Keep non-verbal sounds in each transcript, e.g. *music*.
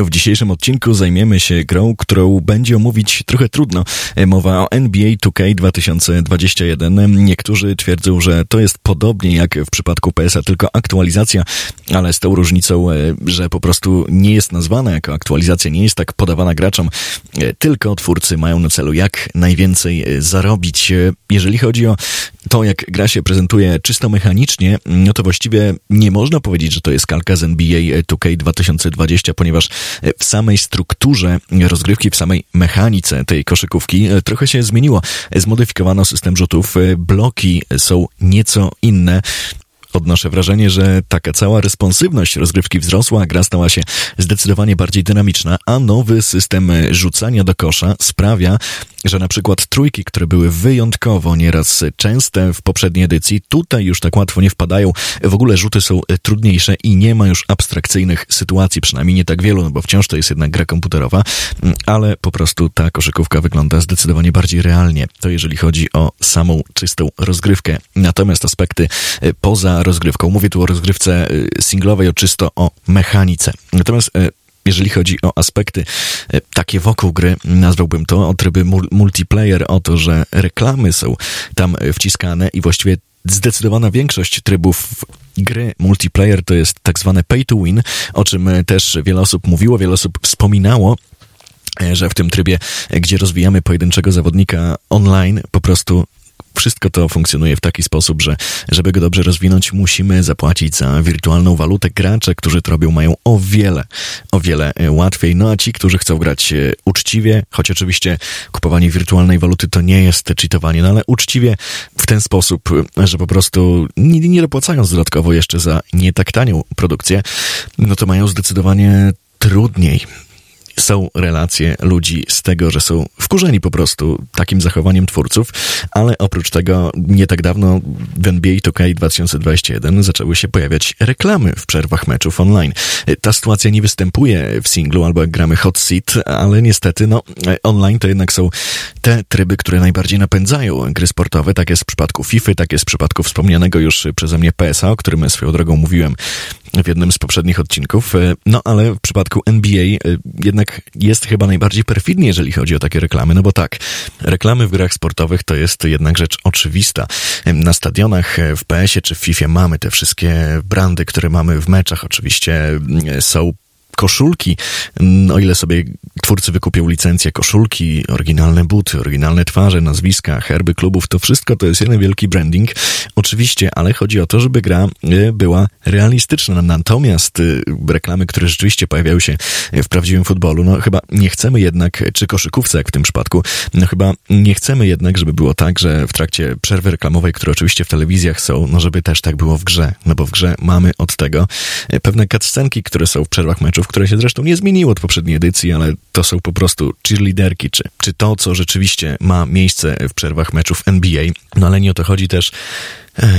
W dzisiejszym odcinku zajmiemy się grą, którą będzie omówić trochę trudno. Mowa o NBA 2K 2021. Niektórzy twierdzą, że to jest podobnie jak w przypadku PS-a, tylko aktualizacja, ale z tą różnicą, e, że po prostu nie jest nazwana jako aktualizacja, nie jest tak podawana graczom, e, tylko twórcy mają na celu jak najwięcej e, zarobić. Jeżeli chodzi o to, jak gra się prezentuje czysto mechanicznie, no to właściwie nie można powiedzieć, że to jest kalka z NBA 2K 2020, ponieważ w samej strukturze rozgrywki, w samej mechanice tej koszykówki trochę się zmieniło. Zmodyfikowano system rzutów, bloki są nieco inne odnoszę wrażenie, że taka cała responsywność rozgrywki wzrosła, gra stała się zdecydowanie bardziej dynamiczna, a nowy system rzucania do kosza sprawia, że na przykład trójki, które były wyjątkowo nieraz częste w poprzedniej edycji, tutaj już tak łatwo nie wpadają. W ogóle rzuty są trudniejsze i nie ma już abstrakcyjnych sytuacji, przynajmniej nie tak wielu, no bo wciąż to jest jednak gra komputerowa, ale po prostu ta koszykówka wygląda zdecydowanie bardziej realnie. To jeżeli chodzi o samą czystą rozgrywkę. Natomiast aspekty poza rozgrywką, mówię tu o rozgrywce singlowej, o czysto o mechanice. Natomiast jeżeli chodzi o aspekty e, takie wokół gry, nazwałbym to o tryby multiplayer, o to, że reklamy są tam wciskane i właściwie zdecydowana większość trybów gry multiplayer to jest tak zwane pay to win, o czym też wiele osób mówiło, wiele osób wspominało, e, że w tym trybie, gdzie rozwijamy pojedynczego zawodnika online, po prostu wszystko to funkcjonuje w taki sposób, że żeby go dobrze rozwinąć, musimy zapłacić za wirtualną walutę. Gracze, którzy to robią, mają o wiele, o wiele e, łatwiej. No a ci, którzy chcą grać e, uczciwie, choć oczywiście kupowanie wirtualnej waluty to nie jest cheatowanie, no ale uczciwie w ten sposób, e, że po prostu nie, nie dopłacając dodatkowo jeszcze za nie tak tanią produkcję, no to mają zdecydowanie trudniej są relacje ludzi z tego, że są wkurzeni po prostu takim zachowaniem twórców, ale oprócz tego nie tak dawno w NBA 2K 2021 zaczęły się pojawiać reklamy w przerwach meczów online. Ta sytuacja nie występuje w singlu albo jak gramy hot seat, ale niestety no, online to jednak są te tryby, które najbardziej napędzają gry sportowe. Tak jest w przypadku FIFA, tak jest w przypadku wspomnianego już przeze mnie PSA, o którym swoją drogą mówiłem w jednym z poprzednich odcinków. No ale w przypadku NBA jednak jest chyba najbardziej perfidny, jeżeli chodzi o takie reklamy, no bo tak, reklamy w grach sportowych to jest jednak rzecz oczywista. Na stadionach w PS-ie czy w FIFA mamy te wszystkie brandy, które mamy w meczach, oczywiście są koszulki, o ile sobie twórcy wykupią licencję koszulki, oryginalne buty, oryginalne twarze, nazwiska, herby klubów, to wszystko to jest jeden wielki branding. Oczywiście, ale chodzi o to, żeby gra e, była realistyczna. Natomiast e, reklamy, które rzeczywiście pojawiają się w prawdziwym futbolu, no chyba nie chcemy jednak, czy koszykówce jak w tym przypadku, no chyba nie chcemy jednak, żeby było tak, że w trakcie przerwy reklamowej, które oczywiście w telewizjach są, no żeby też tak było w grze, no bo w grze mamy od tego e, pewne cutscenki, które są w przerwach meczów, które się zresztą nie zmieniło od poprzedniej edycji, ale to są po prostu cheerleaderki, czy, czy to, co rzeczywiście ma miejsce w przerwach meczów NBA. No ale nie o to chodzi też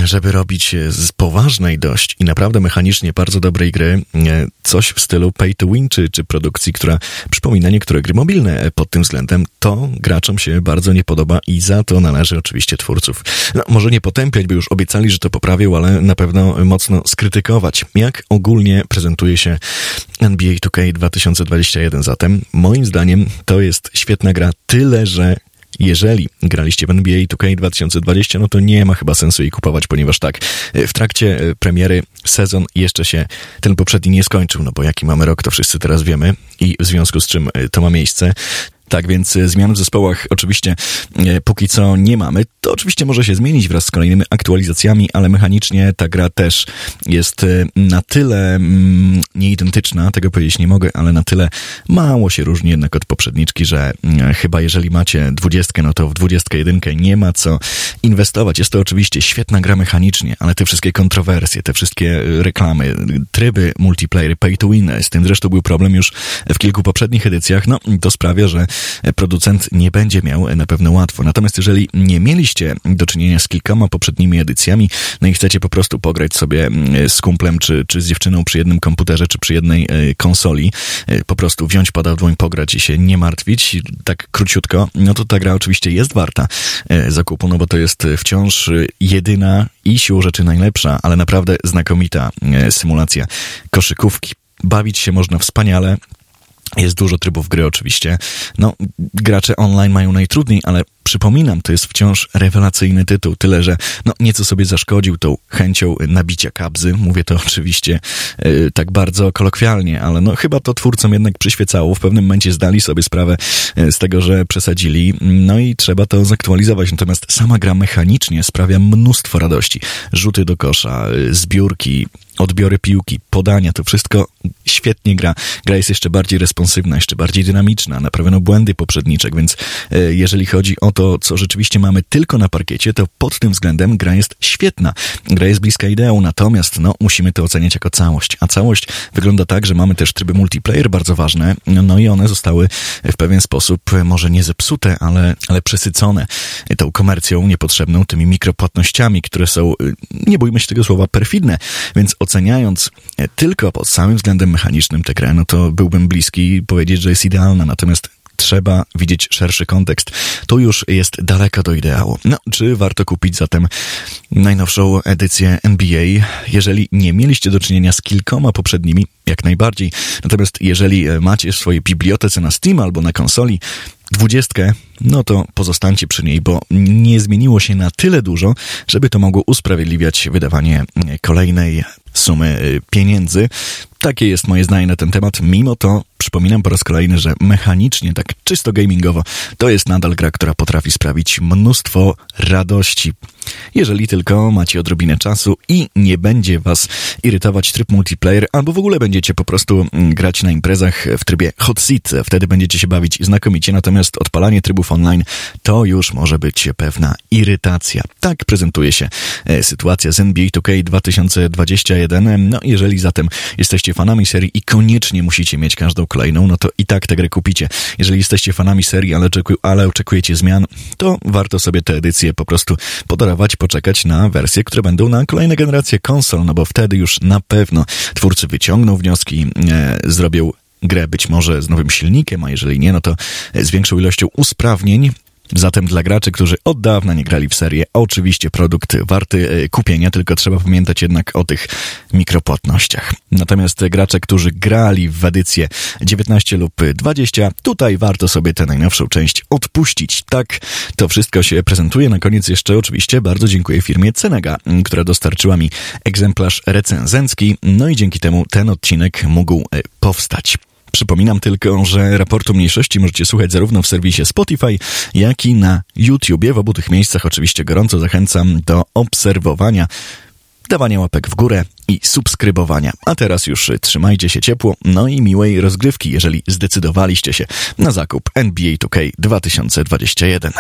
żeby robić z poważnej dość i naprawdę mechanicznie bardzo dobrej gry e, coś w stylu pay to win, czy, czy produkcji, która przypomina niektóre gry mobilne pod tym względem, to graczom się bardzo nie podoba i za to należy oczywiście twórców. No, może nie potępiać, by już obiecali, że to poprawią, ale na pewno mocno skrytykować. Jak ogólnie prezentuje się NBA 2K 2021 zatem? Moim zdaniem to jest świetna gra, tyle że jeżeli graliście w NBA 2K 2020, no to nie ma chyba sensu jej kupować, ponieważ tak, w trakcie e, premiery sezon jeszcze się ten poprzedni nie skończył, no bo jaki mamy rok, to wszyscy teraz wiemy i w związku z czym e, to ma miejsce. Tak więc e, zmian w zespołach oczywiście e, póki co nie mamy. To oczywiście może się zmienić wraz z kolejnymi aktualizacjami, ale mechanicznie ta gra też jest e, na tyle mm, nieidentyczna, tego powiedzieć nie mogę, ale na tyle mało się różni jednak od poprzedniczki, że mm, chyba jeżeli macie dwudziestkę, no to w dwudziestkę jedynkę nie ma co inwestować. Jest to oczywiście świetna gra mechanicznie, ale te wszystkie kontrowersje, te wszystkie reklamy, tryby multiplayer, pay to win, z tym zresztą był problem już w kilku poprzednich edycjach, no to sprawia, że producent nie będzie miał na pewno łatwo. Natomiast jeżeli nie mieliście do czynienia z kilkoma poprzednimi edycjami, no i chcecie po prostu pograć sobie mm, z kumplem, czy, czy z dziewczyną przy jednym komputerze, czy przy jednej e, konsoli, e, po prostu wziąć pada w dłoń, pograć i się nie martwić, tak króciutko, no to ta gra oczywiście jest warta e, zakupu, no bo to jest wciąż jedyna i siłą rzeczy najlepsza, ale naprawdę znakomita symulacja koszykówki. Bawić się można wspaniale, Jest dużo trybów gry oczywiście. No, gracze online mają najtrudniej, ale przypominam, to jest wciąż rewelacyjny tytuł, tyle że no, nieco sobie zaszkodził tą chęcią nabicia kabzy. Mówię to *laughs* oczywiście yy, tak bardzo kolokwialnie, ale no chyba to twórcom jednak przyświecało. W pewnym momencie zdali sobie sprawę yy, z tego, że przesadzili, no i trzeba to zaktualizować. Natomiast sama gra mechanicznie sprawia mnóstwo radości. Rzuty do kosza, yy, zbiórki, odbiory piłki, podania, to wszystko świetnie gra. Gra jest jeszcze bardziej responsywna, jeszcze bardziej dynamiczna, naprawiono błędy poprzedniczek, więc e, jeżeli chodzi o to, co rzeczywiście mamy tylko na parkiecie, to pod tym względem gra jest świetna. Gra jest bliska ideą, natomiast no, musimy to oceniać jako całość. A całość wygląda tak, że mamy też tryby multiplayer bardzo ważne, no i one zostały w pewien sposób może nie zepsute, ale, ale przesycone tą komercją niepotrzebną, tymi mikropłatnościami, które są, y, nie bójmy się tego słowa, perfidne, więc oceniając e, tylko pod samym względem mechanicznym tę grę, no to byłbym bliski powiedzieć, że jest idealna, natomiast trzeba widzieć szerszy kontekst. Tu już jest daleko do ideału. No, czy warto kupić zatem najnowszą edycję NBA? Jeżeli nie mieliście do czynienia z kilkoma poprzednimi, jak najbardziej. Natomiast jeżeli e, macie w swojej bibliotece na Steam albo na konsoli dwudziestkę, no to pozostańcie przy niej, bo nie zmieniło się na tyle dużo, żeby to mogło usprawiedliwiać wydawanie kolejnej sumy y, pieniędzy. Takie jest moje zdanie na ten temat. Mimo to przypominam po raz kolejny, że mechanicznie, tak czysto gamingowo, to jest nadal gra, która potrafi sprawić mnóstwo radości. Jeżeli tylko macie odrobinę czasu i nie będzie was irytować tryb multiplayer, albo w ogóle będziecie po prostu mm, grać na imprezach w trybie hot seat, wtedy będziecie się bawić znakomicie, natomiast odpalanie trybów online to już może być pewna irytacja. Tak prezentuje się e, sytuacja z NBA 2K 2021. No jeżeli zatem jesteście fanami serii i koniecznie musicie mieć każdą kolejną, no to i tak tę grę kupicie. Jeżeli jesteście fanami serii, ale, oczekuj, ale oczekujecie zmian, to warto sobie tę edycję po prostu podarować, poczekać na wersje, które będą na kolejne generacje konsol, no bo wtedy już na pewno twórcy wyciągną wnioski, e, zrobią grę być może z nowym silnikiem, a jeżeli nie, no to z większą ilością usprawnień Zatem dla graczy, którzy od dawna nie grali w serię, oczywiście produkt warty e, kupienia, tylko trzeba pamiętać jednak o tych mikropłatnościach. Natomiast gracze, którzy grali w edycję 19 lub 20, tutaj warto sobie tę najnowszą część odpuścić. Tak, to wszystko się prezentuje. Na koniec jeszcze oczywiście bardzo dziękuję firmie Cenega, która dostarczyła mi egzemplarz recenzencki, no i dzięki temu ten odcinek mógł e, powstać. Przypominam tylko, że raportu mniejszości możecie słuchać zarówno w serwisie Spotify, jak i na YouTubie. W obu tych miejscach oczywiście gorąco zachęcam do obserwowania, dawania łapek w górę i subskrybowania. A teraz już trzymajcie się ciepło, no i miłej rozgrywki, jeżeli zdecydowaliście się na zakup NBA 2K 2021.